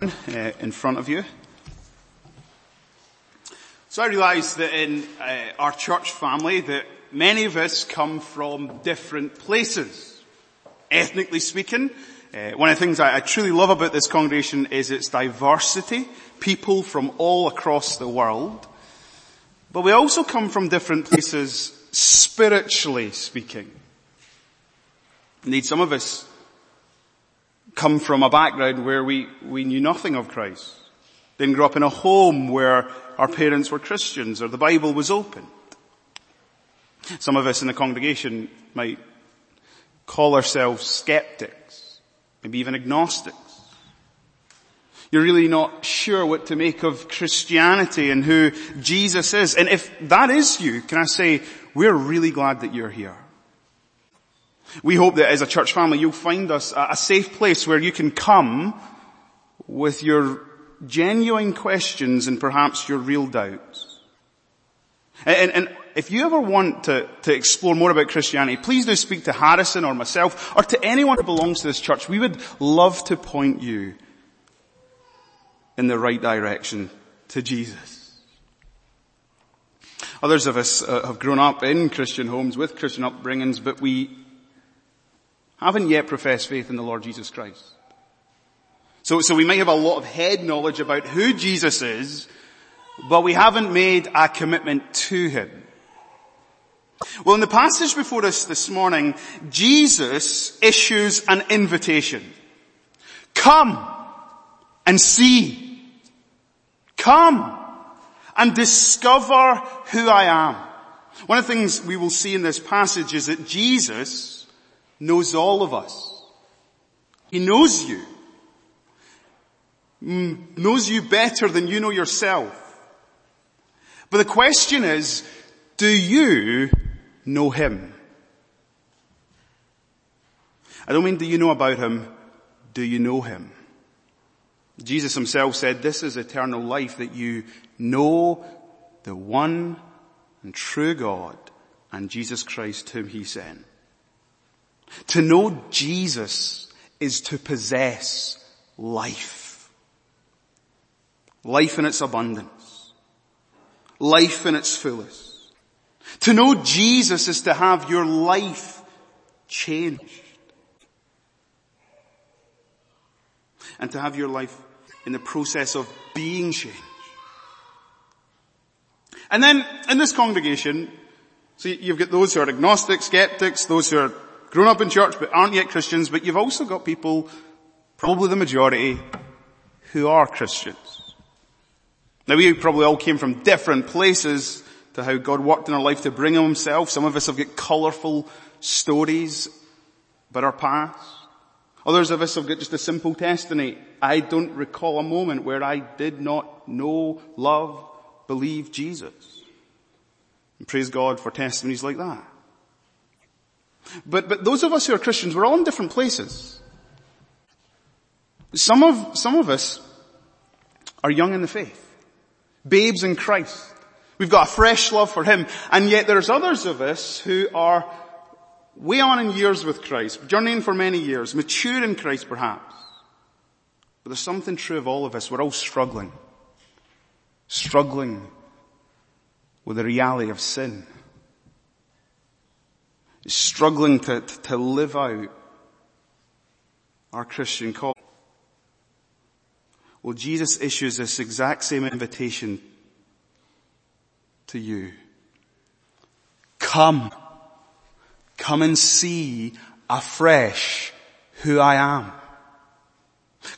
uh, in front of you. So I realise that in uh, our church family that many of us come from different places. Ethnically speaking, uh, one of the things I, I truly love about this congregation is its diversity, people from all across the world. But we also come from different places spiritually speaking. Indeed, some of us come from a background where we, we knew nothing of Christ. Didn't grow up in a home where our parents were Christians or the Bible was open. Some of us in the congregation might call ourselves skeptics, maybe even agnostics. You're really not sure what to make of Christianity and who Jesus is. And if that is you, can I say, we're really glad that you're here. We hope that as a church family you'll find us a safe place where you can come with your genuine questions and perhaps your real doubts. And, and if you ever want to, to explore more about Christianity, please do speak to Harrison or myself or to anyone who belongs to this church. We would love to point you in the right direction to Jesus. Others of us uh, have grown up in Christian homes with Christian upbringings, but we haven't yet professed faith in the Lord Jesus Christ. So, so we might have a lot of head knowledge about who Jesus is, but we haven't made a commitment to Him. Well, in the passage before us this morning, Jesus issues an invitation. Come and see. Come and discover who I am. One of the things we will see in this passage is that Jesus knows all of us. He knows you. Mm, knows you better than you know yourself. But the question is, do you know Him? I don't mean do you know about Him, do you know Him? Jesus Himself said this is eternal life that you know the one and true God and Jesus Christ whom He sent. To know Jesus is to possess life. Life in its abundance. Life in its fullest. To know Jesus is to have your life changed. And to have your life in the process of being changed. And then in this congregation, so you've got those who are agnostic, skeptics, those who are grown up in church but aren't yet Christians, but you've also got people, probably the majority, who are Christians. Now we probably all came from different places to how God worked in our life to bring Him Himself. Some of us have got colourful stories about our past. Others of us have got just a simple testimony. I don't recall a moment where I did not know, love, believe Jesus. And praise God for testimonies like that. But, but those of us who are Christians, we're all in different places. Some of, some of us are young in the faith. Babes in Christ. We've got a fresh love for Him. And yet there's others of us who are way on in years with Christ, journeying for many years, mature in Christ perhaps. But there's something true of all of us. We're all struggling. Struggling with the reality of sin struggling to, to live out our Christian call. Well, Jesus issues this exact same invitation to you. Come. Come and see afresh who I am.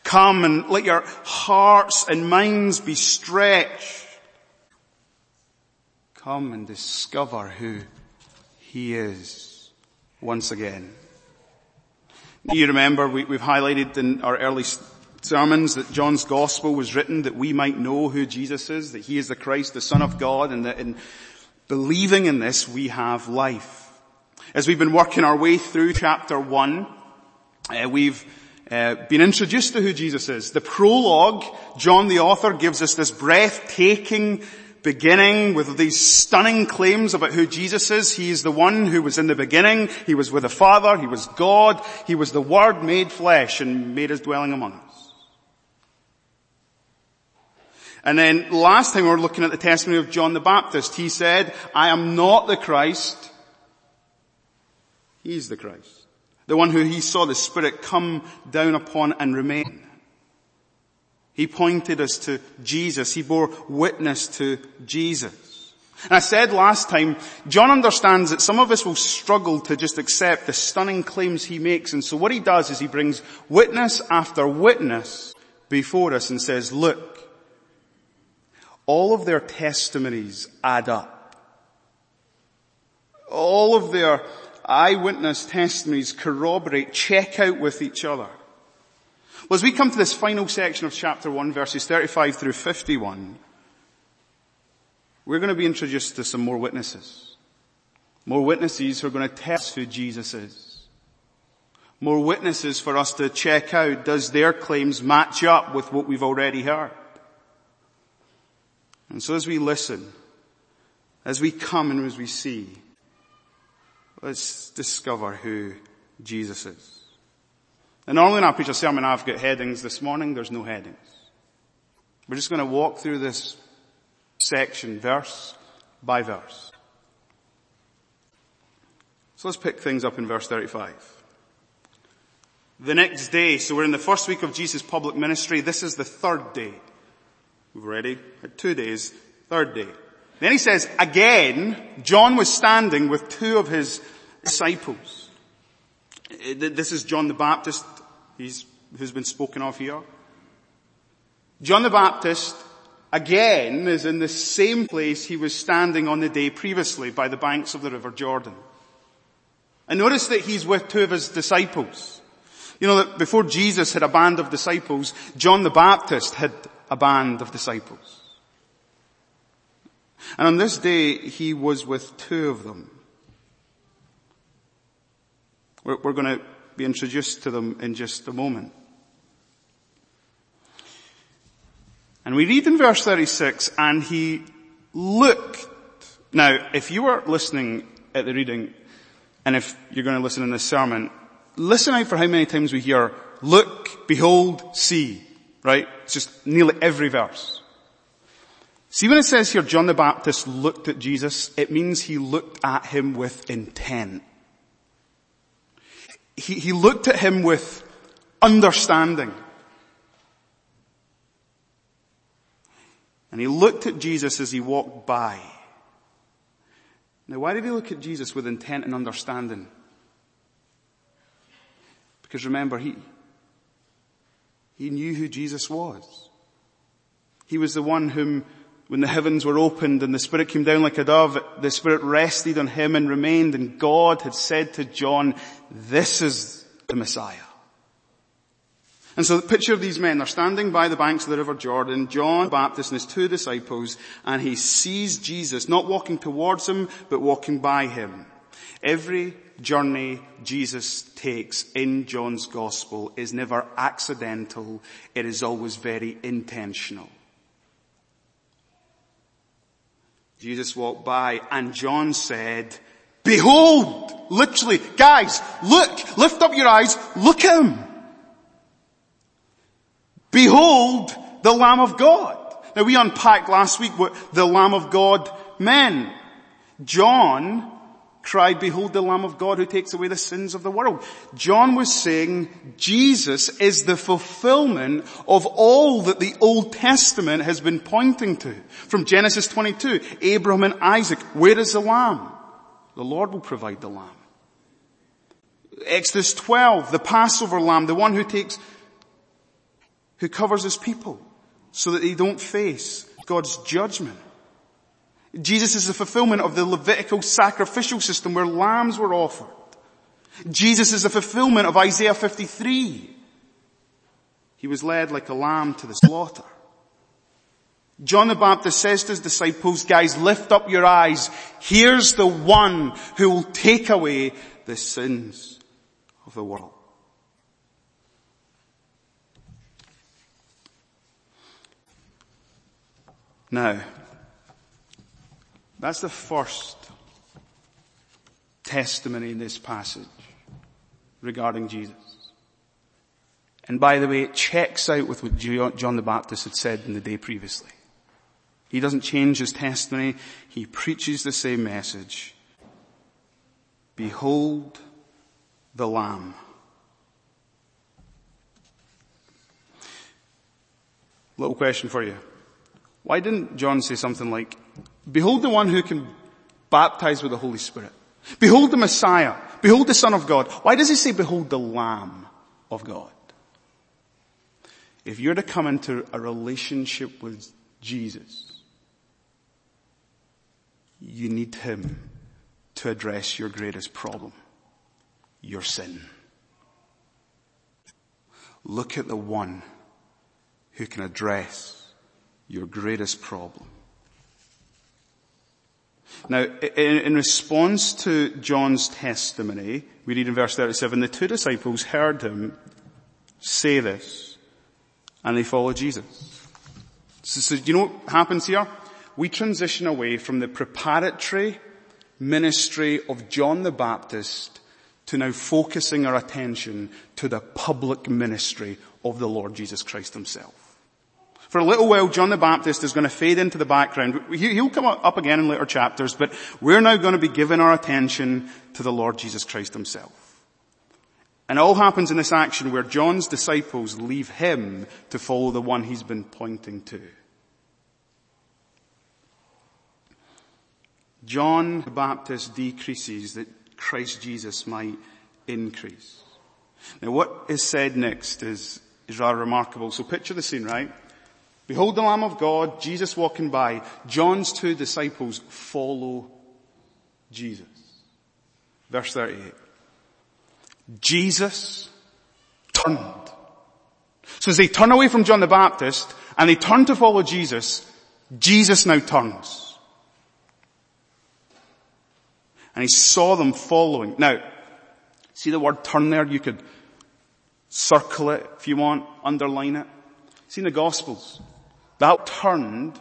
Come and let your hearts and minds be stretched. Come and discover who He is once again. You remember we, have highlighted in our early sermons that John's gospel was written that we might know who Jesus is, that he is the Christ, the Son of God, and that in believing in this we have life. As we've been working our way through chapter one, uh, we've uh, been introduced to who Jesus is. The prologue, John the author gives us this breathtaking beginning with these stunning claims about who Jesus is. He is the one who was in the beginning. He was with the Father. He was God. He was the Word made flesh and made his dwelling among us. And then last time we were looking at the testimony of John the Baptist. He said, I am not the Christ. He's the Christ. The one who he saw the Spirit come down upon and remain. He pointed us to Jesus. He bore witness to Jesus. And I said last time, John understands that some of us will struggle to just accept the stunning claims he makes. And so what he does is he brings witness after witness before us and says, look, all of their testimonies add up. All of their eyewitness testimonies corroborate, check out with each other. Well, as we come to this final section of chapter 1, verses 35 through 51, we're going to be introduced to some more witnesses. More witnesses who are going to test who Jesus is. More witnesses for us to check out, does their claims match up with what we've already heard? And so as we listen, as we come and as we see, let's discover who Jesus is. And normally when I preach a sermon, I've got headings. This morning, there's no headings. We're just going to walk through this section verse by verse. So let's pick things up in verse 35. The next day, so we're in the first week of Jesus' public ministry. This is the third day. We've already had two days, third day. Then he says, again, John was standing with two of his disciples. Uh, this is John the Baptist He's, who's been spoken of here. John the Baptist, again, is in the same place he was standing on the day previously by the banks of the River Jordan. And notice that he's with two of his disciples. You know that before Jesus had a band of disciples, John the Baptist had a band of disciples. And on this day, he was with two of them. We're, we're going to be introduced to them in just a moment. And we read in verse 36, and he looked. Now, if you were listening at the reading, and if you're going to listen in this sermon, listen out for how many times we hear, look, behold, see, right? It's just nearly every verse. See when it says here, John the Baptist looked at Jesus, it means he looked at him with intent he, he looked at him with understanding. And he looked at Jesus as he walked by. Now why did he look at Jesus with intent and understanding? Because remember, he, he knew who Jesus was. He was the one whom when the heavens were opened and the Spirit came down like a dove, the Spirit rested on him and remained and God had said to John, this is the Messiah. And so the picture of these men, they're standing by the banks of the River Jordan, John the Baptist and his two disciples, and he sees Jesus, not walking towards him, but walking by him. Every journey Jesus takes in John's gospel is never accidental, it is always very intentional. Jesus walked by and John said, behold, literally, guys, look, lift up your eyes, look at him. Behold the Lamb of God. Now we unpacked last week what the Lamb of God meant. John cried, behold the Lamb of God who takes away the sins of the world. John was saying Jesus is the fulfillment of all that the Old Testament has been pointing to. From Genesis 22, Abraham and Isaac, where is the Lamb? The Lord will provide the Lamb. Exodus 12, the Passover Lamb, the one who takes, who covers his people so that they don't face God's judgment. Jesus is the fulfillment of the Levitical sacrificial system where lambs were offered. Jesus is the fulfillment of Isaiah 53. He was led like a lamb to the slaughter. John the Baptist says to his disciples, guys, lift up your eyes. Here's the one who will take away the sins of the world. Now, that's the first testimony in this passage regarding Jesus. And by the way, it checks out with what John the Baptist had said in the day previously. He doesn't change his testimony. He preaches the same message. Behold the Lamb. Little question for you. Why didn't John say something like, behold the one who can baptize with the Holy Spirit. Behold the Messiah. Behold the Son of God. Why does he say behold the Lamb of God? If you're to come into a relationship with Jesus, you need him to address your greatest problem, your sin. Look at the one who can address your greatest problem. Now, in, response to John's testimony, we read in verse 37, the two disciples heard him say this, and they followed Jesus. So, so you know what happens here? We transition away from the preparatory ministry of John the Baptist to now focusing our attention to the public ministry of the Lord Jesus Christ himself. For a little while, John the Baptist is going to fade into the background. He'll come up again in later chapters, but we're now going to be giving our attention to the Lord Jesus Christ himself. And it all happens in this action where John's disciples leave him to follow the one he's been pointing to. John the Baptist decreases that Christ Jesus might increase. Now what is said next is, is rather remarkable. So picture the scene, right? Behold the Lamb of God, Jesus walking by. John's two disciples follow Jesus. Verse 38. Jesus turned. So as they turn away from John the Baptist and they turn to follow Jesus, Jesus now turns. And he saw them following. Now, see the word turn there? You could circle it if you want, underline it. See in the Gospels, that turned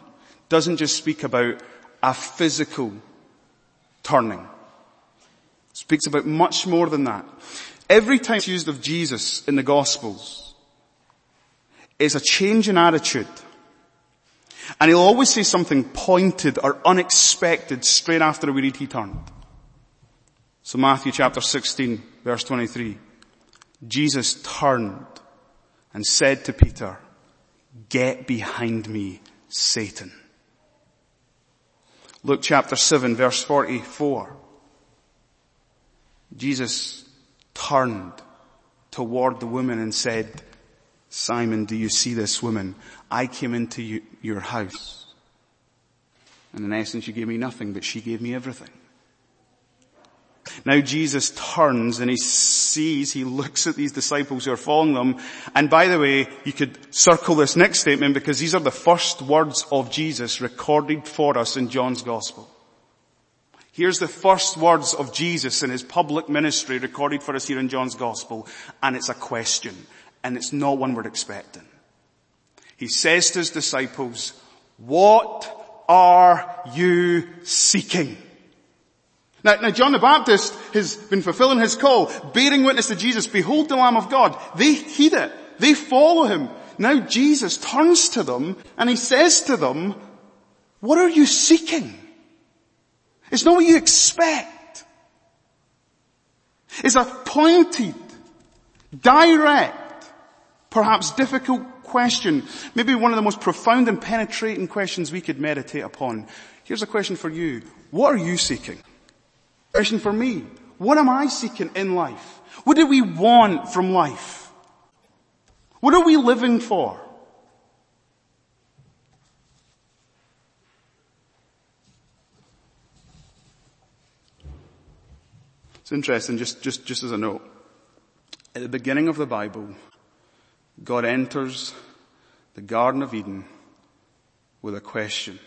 doesn't just speak about a physical turning. It speaks about much more than that. Every time it's used of Jesus in the Gospels, is a change in attitude. And he'll always say something pointed or unexpected straight after we read he turned. So Matthew chapter 16 verse 23. Jesus turned and said to Peter, Get behind me, Satan. Luke chapter 7 verse 44. Jesus turned toward the woman and said, Simon, do you see this woman? I came into you, your house. And in essence, you gave me nothing, but she gave me everything. Now Jesus turns and he sees, he looks at these disciples who are following them. And by the way, you could circle this next statement because these are the first words of Jesus recorded for us in John's gospel. Here's the first words of Jesus in his public ministry recorded for us here in John's gospel. And it's a question. And it's not one we're expecting. He says to his disciples, what are you seeking? Now, now, John the Baptist has been fulfilling his call, bearing witness to Jesus, behold the Lamb of God. They heed it. They follow him. Now Jesus turns to them and he says to them, what are you seeking? It's not what you expect. It's a pointed, direct, perhaps difficult question. Maybe one of the most profound and penetrating questions we could meditate upon. Here's a question for you. What are you seeking? Question for me. What am I seeking in life? What do we want from life? What are we living for? It's interesting, just, just, just as a note. At the beginning of the Bible, God enters the Garden of Eden with a question.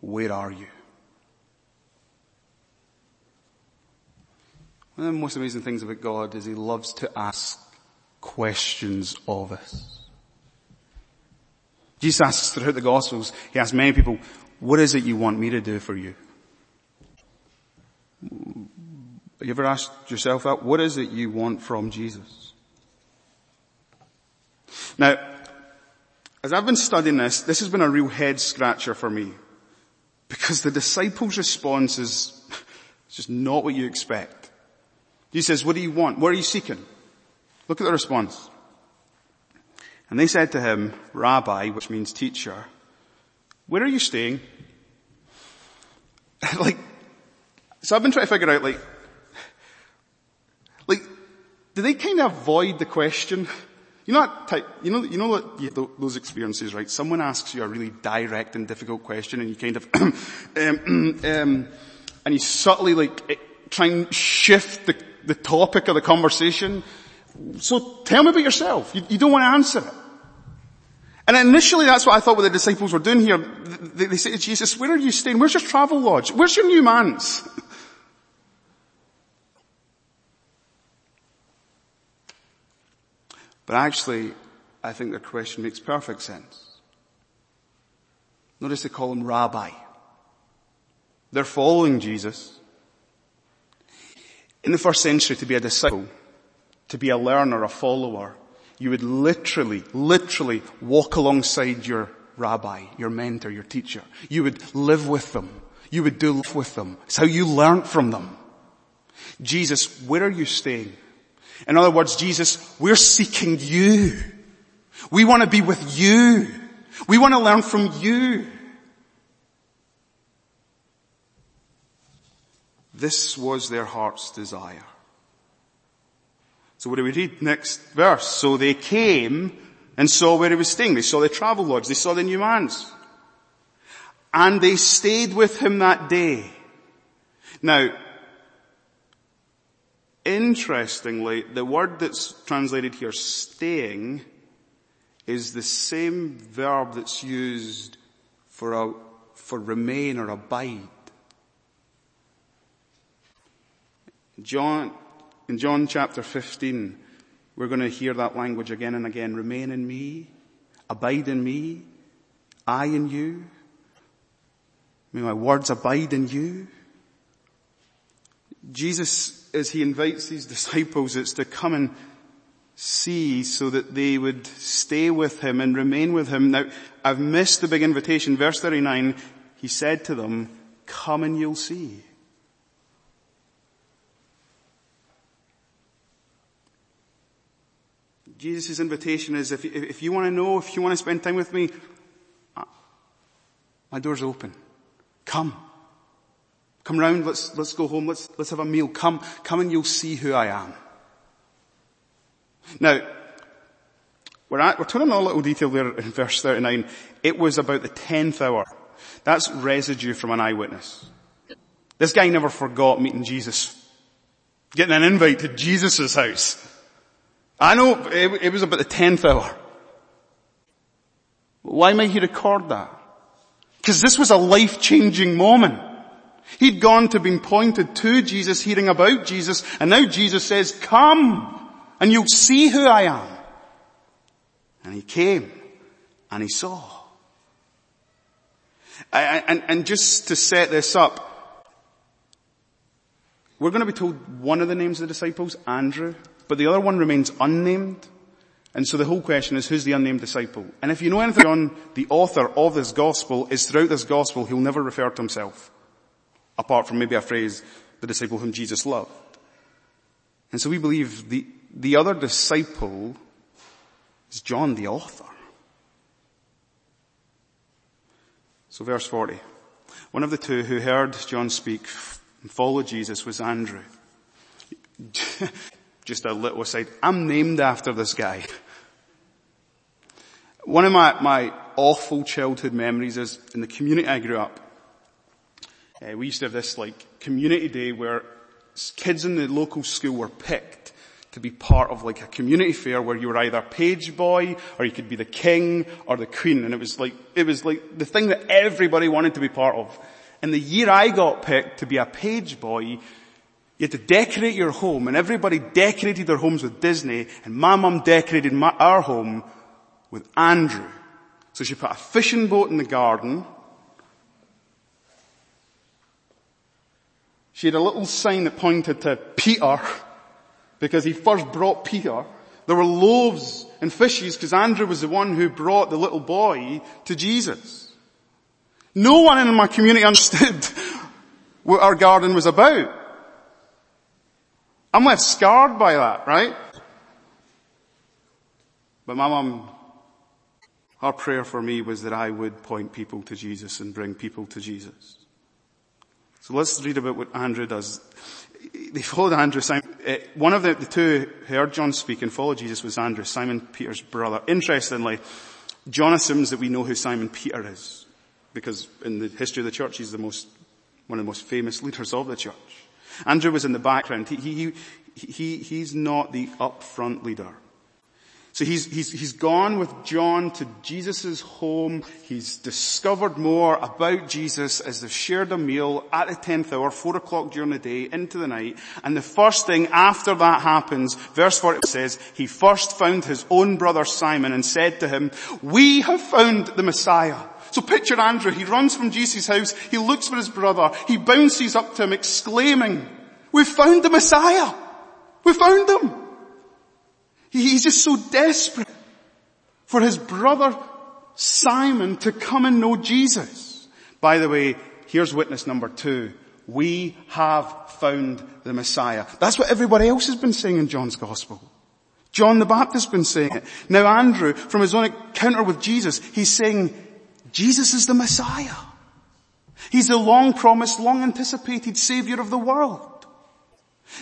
Where are you? One of the most amazing things about God is He loves to ask questions of us. Jesus asks throughout the Gospels, He asks many people, what is it you want me to do for you? Have you ever asked yourself that? What is it you want from Jesus? Now, as I've been studying this, this has been a real head scratcher for me. Because the disciples' response is just not what you expect. He says, what do you want? What are you seeking? Look at the response. And they said to him, Rabbi, which means teacher, where are you staying? like, so I've been trying to figure out like, like, do they kind of avoid the question? You know that type, you know, you know what, those experiences, right? Someone asks you a really direct and difficult question and you kind of, um, um, and you subtly like try and shift the, the topic of the conversation. So tell me about yourself. You, you don't want to answer it. And initially that's what I thought what the disciples were doing here. They, they say to Jesus, where are you staying? Where's your Travelodge? Where's your new manse? But actually, I think their question makes perfect sense. Notice they call him rabbi. They're following Jesus. In the first century, to be a disciple, to be a learner, a follower, you would literally, literally walk alongside your rabbi, your mentor, your teacher. You would live with them. You would do life with them. It's how you learned from them. Jesus, where are you staying? In other words, Jesus, we're seeking you. We want to be with you. We want to learn from you. This was their heart's desire. So what do we read? Next verse. So they came and saw where he was staying. They saw the Travelodge. They saw the new manse. And they stayed with him that day. Now, Interestingly, the word that's translated here, staying, is the same verb that's used for a, for remain or abide. John, in John chapter 15, we're going to hear that language again and again. Remain in me, abide in me, I in you. May my words abide in you. Jesus, as he invites these disciples, it's to come and see so that they would stay with him and remain with him. Now, I've missed the big invitation. Verse 39, he said to them, come and you'll see. Jesus' invitation is if, if you want to know, if you want to spend time with me, uh, my door's open. Come. Come round, let's, let's go home, let's, let's have a meal. Come, come and you'll see who I am. Now, we're, at, we're talking a little detail there in verse 39. It was about the 10th hour. That's residue from an eyewitness. This guy never forgot meeting Jesus. Getting an invite to Jesus' house. I know it, it was about the 10th hour. Why might he record that? Because this was a life-changing moment. He'd gone to being pointed to Jesus, hearing about Jesus, and now Jesus says, come and you'll see who I am. And he came and he saw. And, and just to set this up, we're going to be told one of the names of the disciples, Andrew, but the other one remains unnamed. And so the whole question is, who's the unnamed disciple? And if you know anything on the author of this gospel, is throughout this gospel, he'll never refer to himself apart from maybe a phrase, the disciple whom Jesus loved. And so we believe the, the other disciple is John the author. So verse 40. One of the two who heard John speak and followed Jesus was Andrew. Just a little aside. I'm named after this guy. One of my, my awful childhood memories is in the community I grew up. Uh, we used to have this like community day where kids in the local school were picked to be part of like a community fair where you were either page boy or you could be the king or the queen and it was like, it was like the thing that everybody wanted to be part of. And the year I got picked to be a page boy, you had to decorate your home and everybody decorated their homes with Disney and my mum decorated my, our home with Andrew. So she put a fishing boat in the garden She had a little sign that pointed to Peter because he first brought Peter There were loaves and fishes because Andrew was the one who brought the little boy to Jesus. No one in my community understood what our garden was about. I'm left scarred by that, right? But my mum, her prayer for me was that I would point people to Jesus and bring people to Jesus. So let's read about what Andrew does. They followed Andrew, Simon. Uh, one of the, the two who heard John speak and followed Jesus was Andrew, Simon Peter's brother. Interestingly, John assumes that we know who Simon Peter is because in the history of the church he's the most, one of the most famous leaders of the church. Andrew was in the background. He, he, he, he's not the upfront leader. So he's, he's, he's gone with John to Jesus' home. He's discovered more about Jesus as they've shared a meal at the 10th hour, 4 o'clock during the day, into the night. And the first thing after that happens, verse 40 says, he first found his own brother Simon and said to him, we have found the Messiah. So picture Andrew, he runs from Jesus' house, he looks for his brother, he bounces up to him exclaiming, we've found the Messiah! We found him! He's just so desperate for his brother Simon to come and know Jesus. By the way, here's witness number two. We have found the Messiah. That's what everybody else has been saying in John's gospel. John the Baptist has been saying it. Now Andrew, from his own encounter with Jesus, he's saying, Jesus is the Messiah. He's the long promised, long anticipated savior of the world.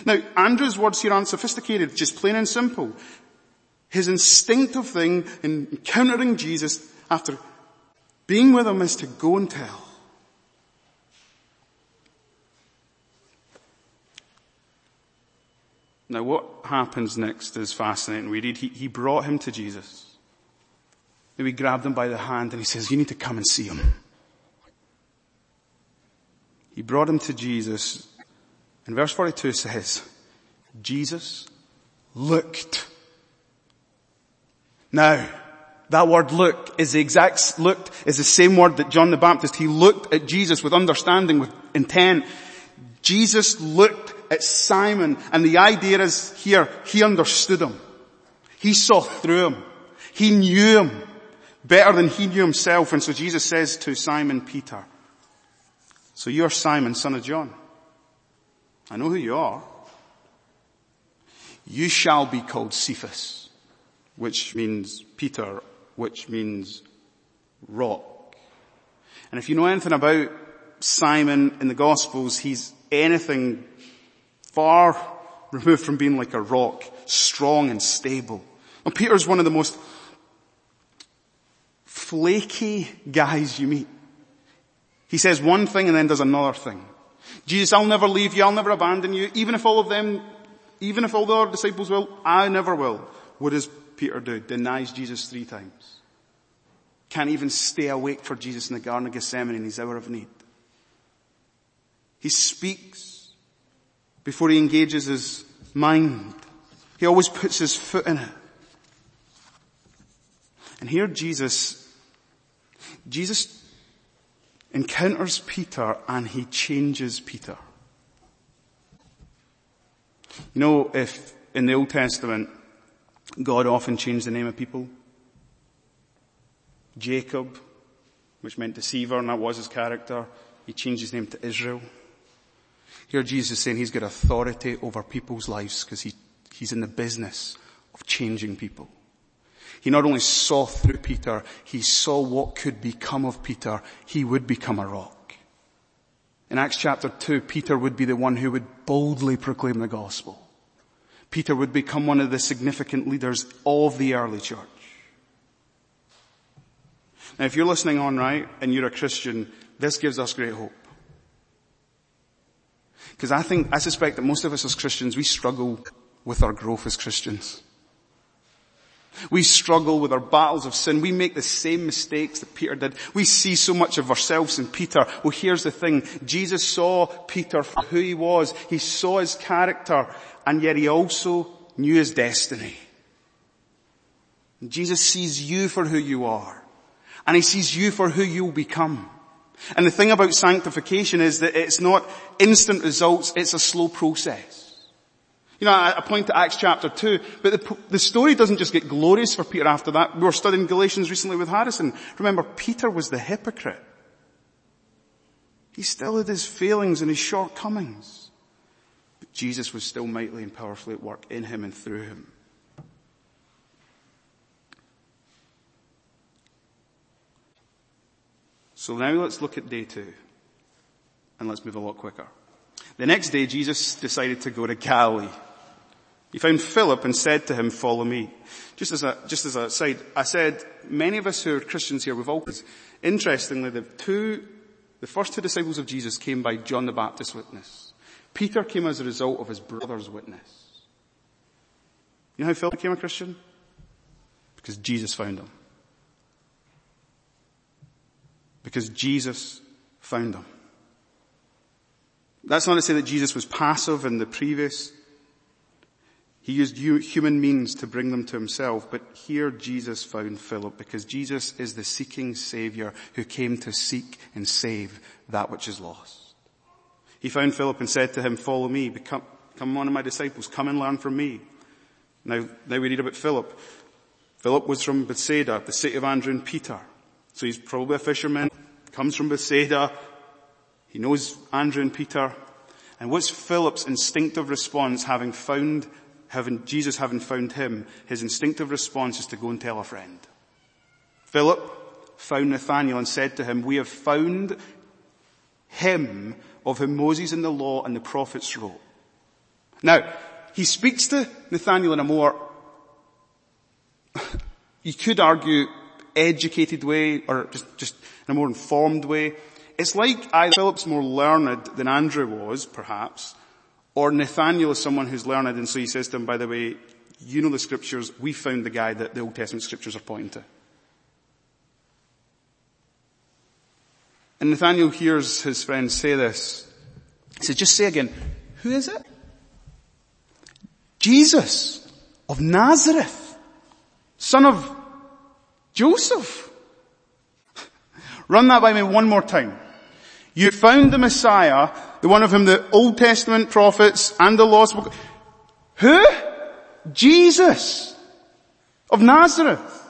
Now, Andrew's words here aren't sophisticated, just plain and simple. His instinctive thing in encountering Jesus after being with him is to go and tell. Now what happens next is fascinating. We read, he, he brought him to Jesus. And we grabbed him by the hand and he says, you need to come and see him. He brought him to Jesus and verse 42 says, Jesus looked. Now, that word look is the exact, looked is the same word that John the Baptist, he looked at Jesus with understanding, with intent. Jesus looked at Simon and the idea is here, he understood him. He saw through him. He knew him better than he knew himself. And so Jesus says to Simon Peter, so you're Simon, son of John. I know who you are. You shall be called Cephas, which means Peter, which means rock. And if you know anything about Simon in the Gospels, he's anything far removed from being like a rock, strong and stable. And Peter's one of the most flaky guys you meet. He says one thing and then does another thing. Jesus, I'll never leave you, I'll never abandon you, even if all of them, even if all the other disciples will, I never will. What does Peter do? Denies Jesus three times. Can't even stay awake for Jesus in the Garden of Gethsemane in his hour of need. He speaks before he engages his mind. He always puts his foot in it. And here Jesus, Jesus encounters Peter and he changes Peter. You know, if in the Old Testament, God often changed the name of people. Jacob, which meant deceiver, and that was his character. He changed his name to Israel. Here Jesus is saying he's got authority over people's lives because he, he's in the business of changing people. He not only saw through Peter, he saw what could become of Peter. He would become a rock. In Acts chapter 2, Peter would be the one who would boldly proclaim the gospel. Peter would become one of the significant leaders of the early church. Now if you're listening on right and you're a Christian, this gives us great hope. Because I think, I suspect that most of us as Christians, we struggle with our growth as Christians. We struggle with our battles of sin. We make the same mistakes that Peter did. We see so much of ourselves in Peter. Well, here's the thing. Jesus saw Peter for who he was. He saw his character and yet he also knew his destiny. Jesus sees you for who you are and he sees you for who you'll become. And the thing about sanctification is that it's not instant results, it's a slow process. You know, I, I point to Acts chapter 2, but the, the story doesn't just get glorious for Peter after that. We were studying Galatians recently with Harrison. Remember, Peter was the hypocrite. He still had his failings and his shortcomings. But Jesus was still mightily and powerfully at work in him and through him. So now let's look at day two. And let's move a lot quicker. The next day Jesus decided to go to Galilee. He found Philip and said to him, follow me. Just as a, just as a side, I said, many of us who are Christians here, we've all, interestingly, the two the first two disciples of Jesus came by John the Baptist's witness. Peter came as a result of his brother's witness. You know how Philip became a Christian? Because Jesus found him. Because Jesus found him. That's not to say that Jesus was passive in the previous. He used human means to bring them to himself, but here Jesus found Philip because Jesus is the seeking savior who came to seek and save that which is lost. He found Philip and said to him, follow me, become, become one of my disciples, come and learn from me. Now, now we read about Philip. Philip was from Bethsaida, the city of Andrew and Peter. So he's probably a fisherman, comes from Bethsaida. He knows Andrew and Peter. And what's Philip's instinctive response having found having, Jesus having found him, his instinctive response is to go and tell a friend. Philip found Nathanael and said to him, we have found him of whom Moses and the law and the prophets wrote. Now, he speaks to Nathanael in a more, you could argue, educated way or just, just in a more informed way. It's like either Philip's more learned than Andrew was, perhaps, or Nathaniel is someone who's learned and so he says to him, by the way, you know the scriptures, we found the guy that the Old Testament scriptures are pointing to. And Nathaniel hears his friend say this. He says, just say again, who is it? Jesus of Nazareth, son of Joseph. Run that by me one more time. You found the Messiah, the one of whom the Old Testament prophets and the law spoke. Who? Jesus of Nazareth,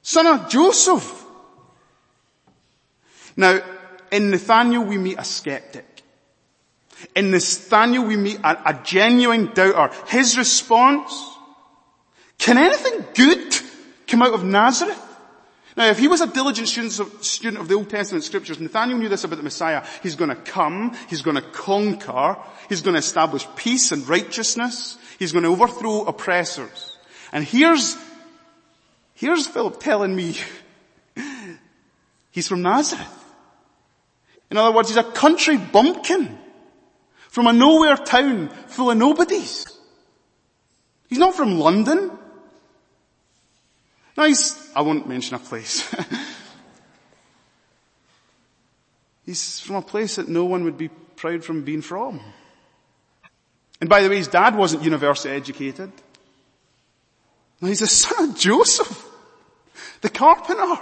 son of Joseph. Now, in Nathaniel we meet a skeptic. In Nathaniel we meet a, a genuine doubter. His response, can anything good come out of Nazareth? Now, if he was a diligent student of, the Old Testament scriptures, Nathaniel knew this about the Messiah. He's going to come, he's going to conquer, he's going to establish peace and righteousness, he's going to overthrow oppressors. And here's, here's Philip telling me he's from Nazareth. In other words, he's a country bumpkin from a nowhere town full of nobodies. He's not from London. Nice. I won't mention a place. He's from a place that no one would be proud from being from. And by the way, his dad wasn't university educated. Now he's the son of Joseph, the carpenter.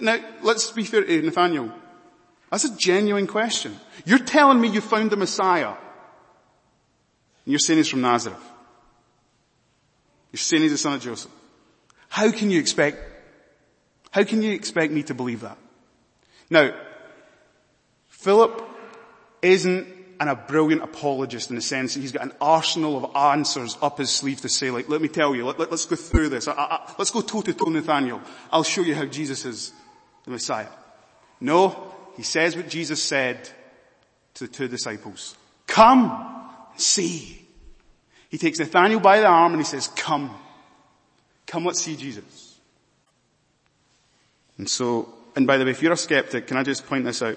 Now, let's be fair to Nathaniel. That's a genuine question. You're telling me you found the Messiah. And you're saying he's from Nazareth. You're saying he's the son of Joseph. How can you expect, how can you expect me to believe that? Now, Philip isn't a brilliant apologist in the sense that he's got an arsenal of answers up his sleeve to say like, let me tell you, let, us let, go through this. I, I, let's go toe to toe Nathaniel. I'll show you how Jesus is the Messiah. No, he says what Jesus said to the two disciples. Come see. He takes Nathaniel by the arm and he says, come. Come, let's see Jesus. And so, and by the way, if you're a skeptic, can I just point this out?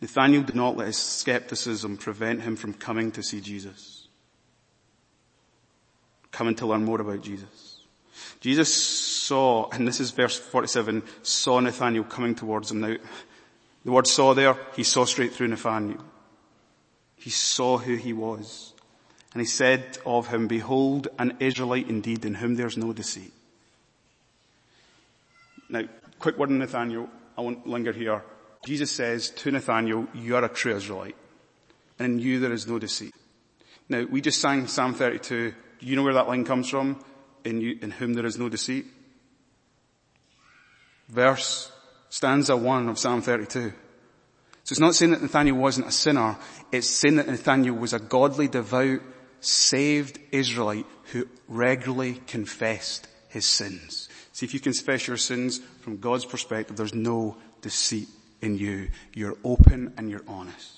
Nathaniel did not let his skepticism prevent him from coming to see Jesus. Coming to learn more about Jesus. Jesus saw, and this is verse 47, saw Nathaniel coming towards him. Now, the word saw there, he saw straight through Nathaniel. He saw who he was. And he said of him, behold, an Israelite indeed in whom there's no deceit. Now, quick word on Nathaniel. I won't linger here. Jesus says to Nathanael, you are a true Israelite, and in you there is no deceit. Now, we just sang Psalm 32. Do you know where that line comes from? In you, in whom there is no deceit? Verse, stanza one of Psalm 32. So it's not saying that Nathaniel wasn't a sinner. It's saying that Nathaniel was a godly, devout, saved Israelite who regularly confessed his sins. See, if you confess your sins from God's perspective, there's no deceit in you. You're open and you're honest.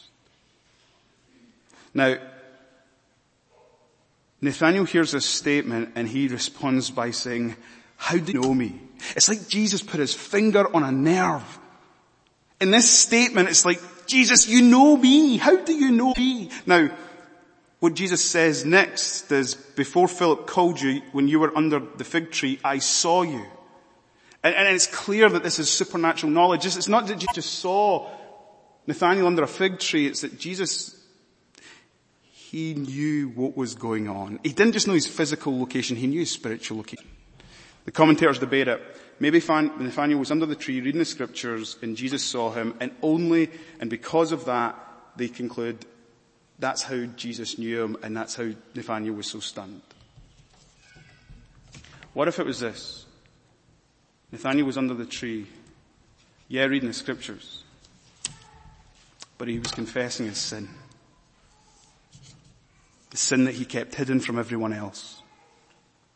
Now, Nathaniel hears this statement and he responds by saying, how do you know me? It's like Jesus put his finger on a nerve. In this statement, it's like, Jesus, you know me. How do you know me? Now, what Jesus says next is, before Philip called you, when you were under the fig tree, I saw you. And, and it's clear that this is supernatural knowledge. It's not that you just saw Nathaniel under a fig tree, it's that Jesus he knew what was going on. He didn't just know his physical location, he knew his spiritual location. The commentators debate it. Maybe Nathaniel was under the tree reading the scriptures and Jesus saw him and only, and because of that, they conclude that's how Jesus knew him and that's how Nathaniel was so stunned. What if it was this? Nathaniel was under the tree, yeah, reading the scriptures, but he was confessing his sin. The sin that he kept hidden from everyone else.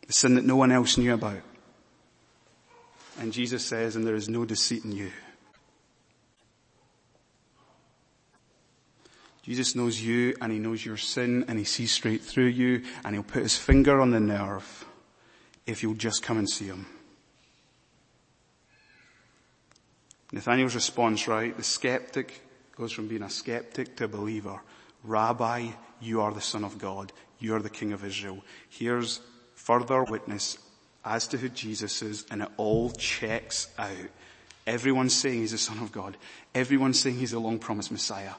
The sin that no one else knew about. And Jesus says, and there is no deceit in you. Jesus knows you and he knows your sin and he sees straight through you and he'll put his finger on the nerve if you'll just come and see him. Nathaniel's response, right? The skeptic goes from being a skeptic to a believer. Rabbi, you are the son of God. You are the king of Israel. Here's further witness as to who Jesus is and it all checks out. Everyone's saying he's the son of God. Everyone's saying he's the long promised Messiah.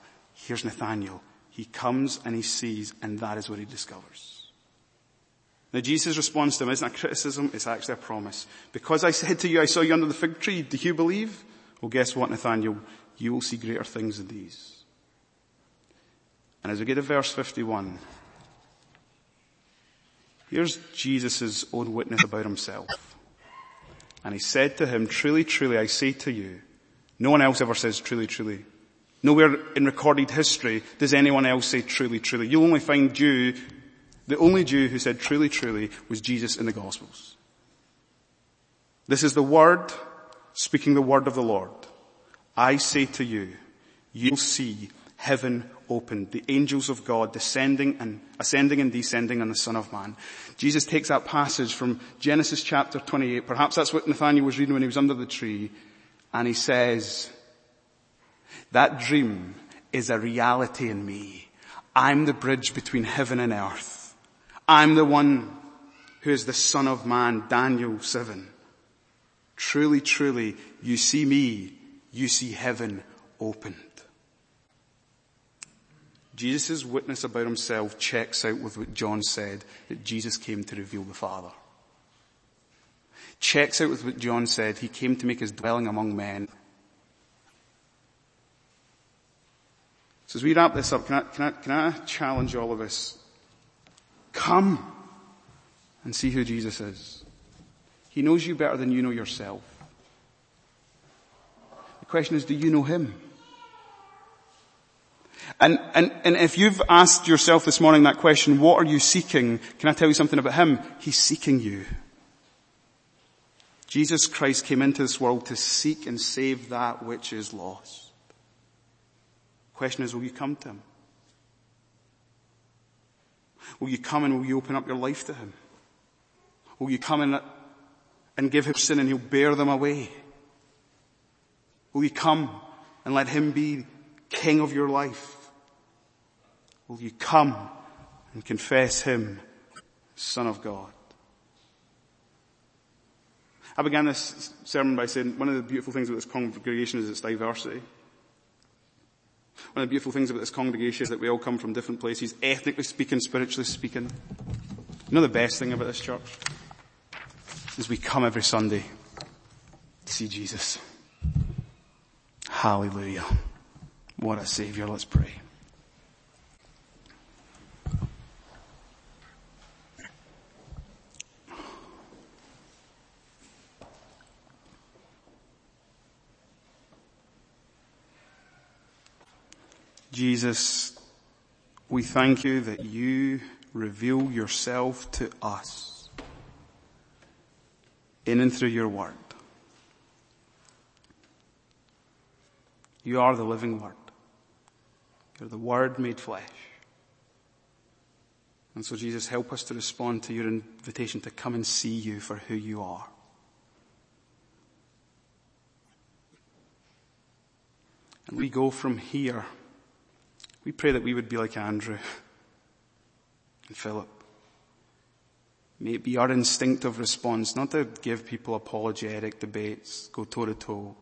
Here's Nathaniel. He comes and he sees and that is what he discovers. Now Jesus' response to him isn't a criticism, it's actually a promise. Because I said to you, I saw you under the fig tree, do you believe? Well guess what Nathaniel? You will see greater things than these. And as we get to verse 51, Here's Jesus' own witness about himself. And he said to him, truly, truly, I say to you, no one else ever says truly, truly. Nowhere in recorded history does anyone else say truly, truly. You'll only find Jew, the only Jew who said truly, truly was Jesus in the Gospels. This is the word, speaking the word of the Lord. I say to you, you'll see heaven opened, the angels of God descending and ascending and descending on the Son of Man. Jesus takes that passage from Genesis chapter 28. Perhaps that's what Nathaniel was reading when he was under the tree. And he says, that dream is a reality in me. I'm the bridge between heaven and earth. I'm the one who is the son of man, Daniel 7. Truly, truly, you see me, you see heaven opened. Jesus' witness about himself checks out with what John said, that Jesus came to reveal the Father. Checks out with what John said, he came to make his dwelling among men. So as we wrap this up, can I, can I, can I challenge all of us? Come and see who Jesus is. He knows you better than you know yourself. The question is, do you know him? And, and, and if you've asked yourself this morning that question, what are you seeking? Can I tell you something about Him? He's seeking you. Jesus Christ came into this world to seek and save that which is lost. Question is, will you come to Him? Will you come and will you open up your life to Him? Will you come and, and give Him sin and He'll bear them away? Will you come and let Him be King of your life? Will you come and confess Him, Son of God? I began this sermon by saying one of the beautiful things about this congregation is its diversity. One of the beautiful things about this congregation is that we all come from different places, ethnically speaking, spiritually speaking. You know the best thing about this church? Is we come every Sunday to see Jesus. Hallelujah. What a savior. Let's pray. Jesus, we thank you that you reveal yourself to us in and through your word. You are the living word. You're the word made flesh. And so Jesus, help us to respond to your invitation to come and see you for who you are. And we go from here. We pray that we would be like Andrew and Philip. May it be our instinctive response not to give people apologetic debates, go toe to toe,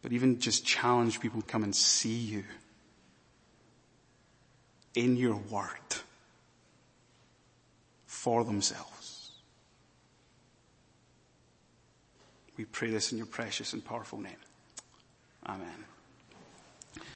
but even just challenge people to come and see you in your word for themselves. We pray this in your precious and powerful name. Amen.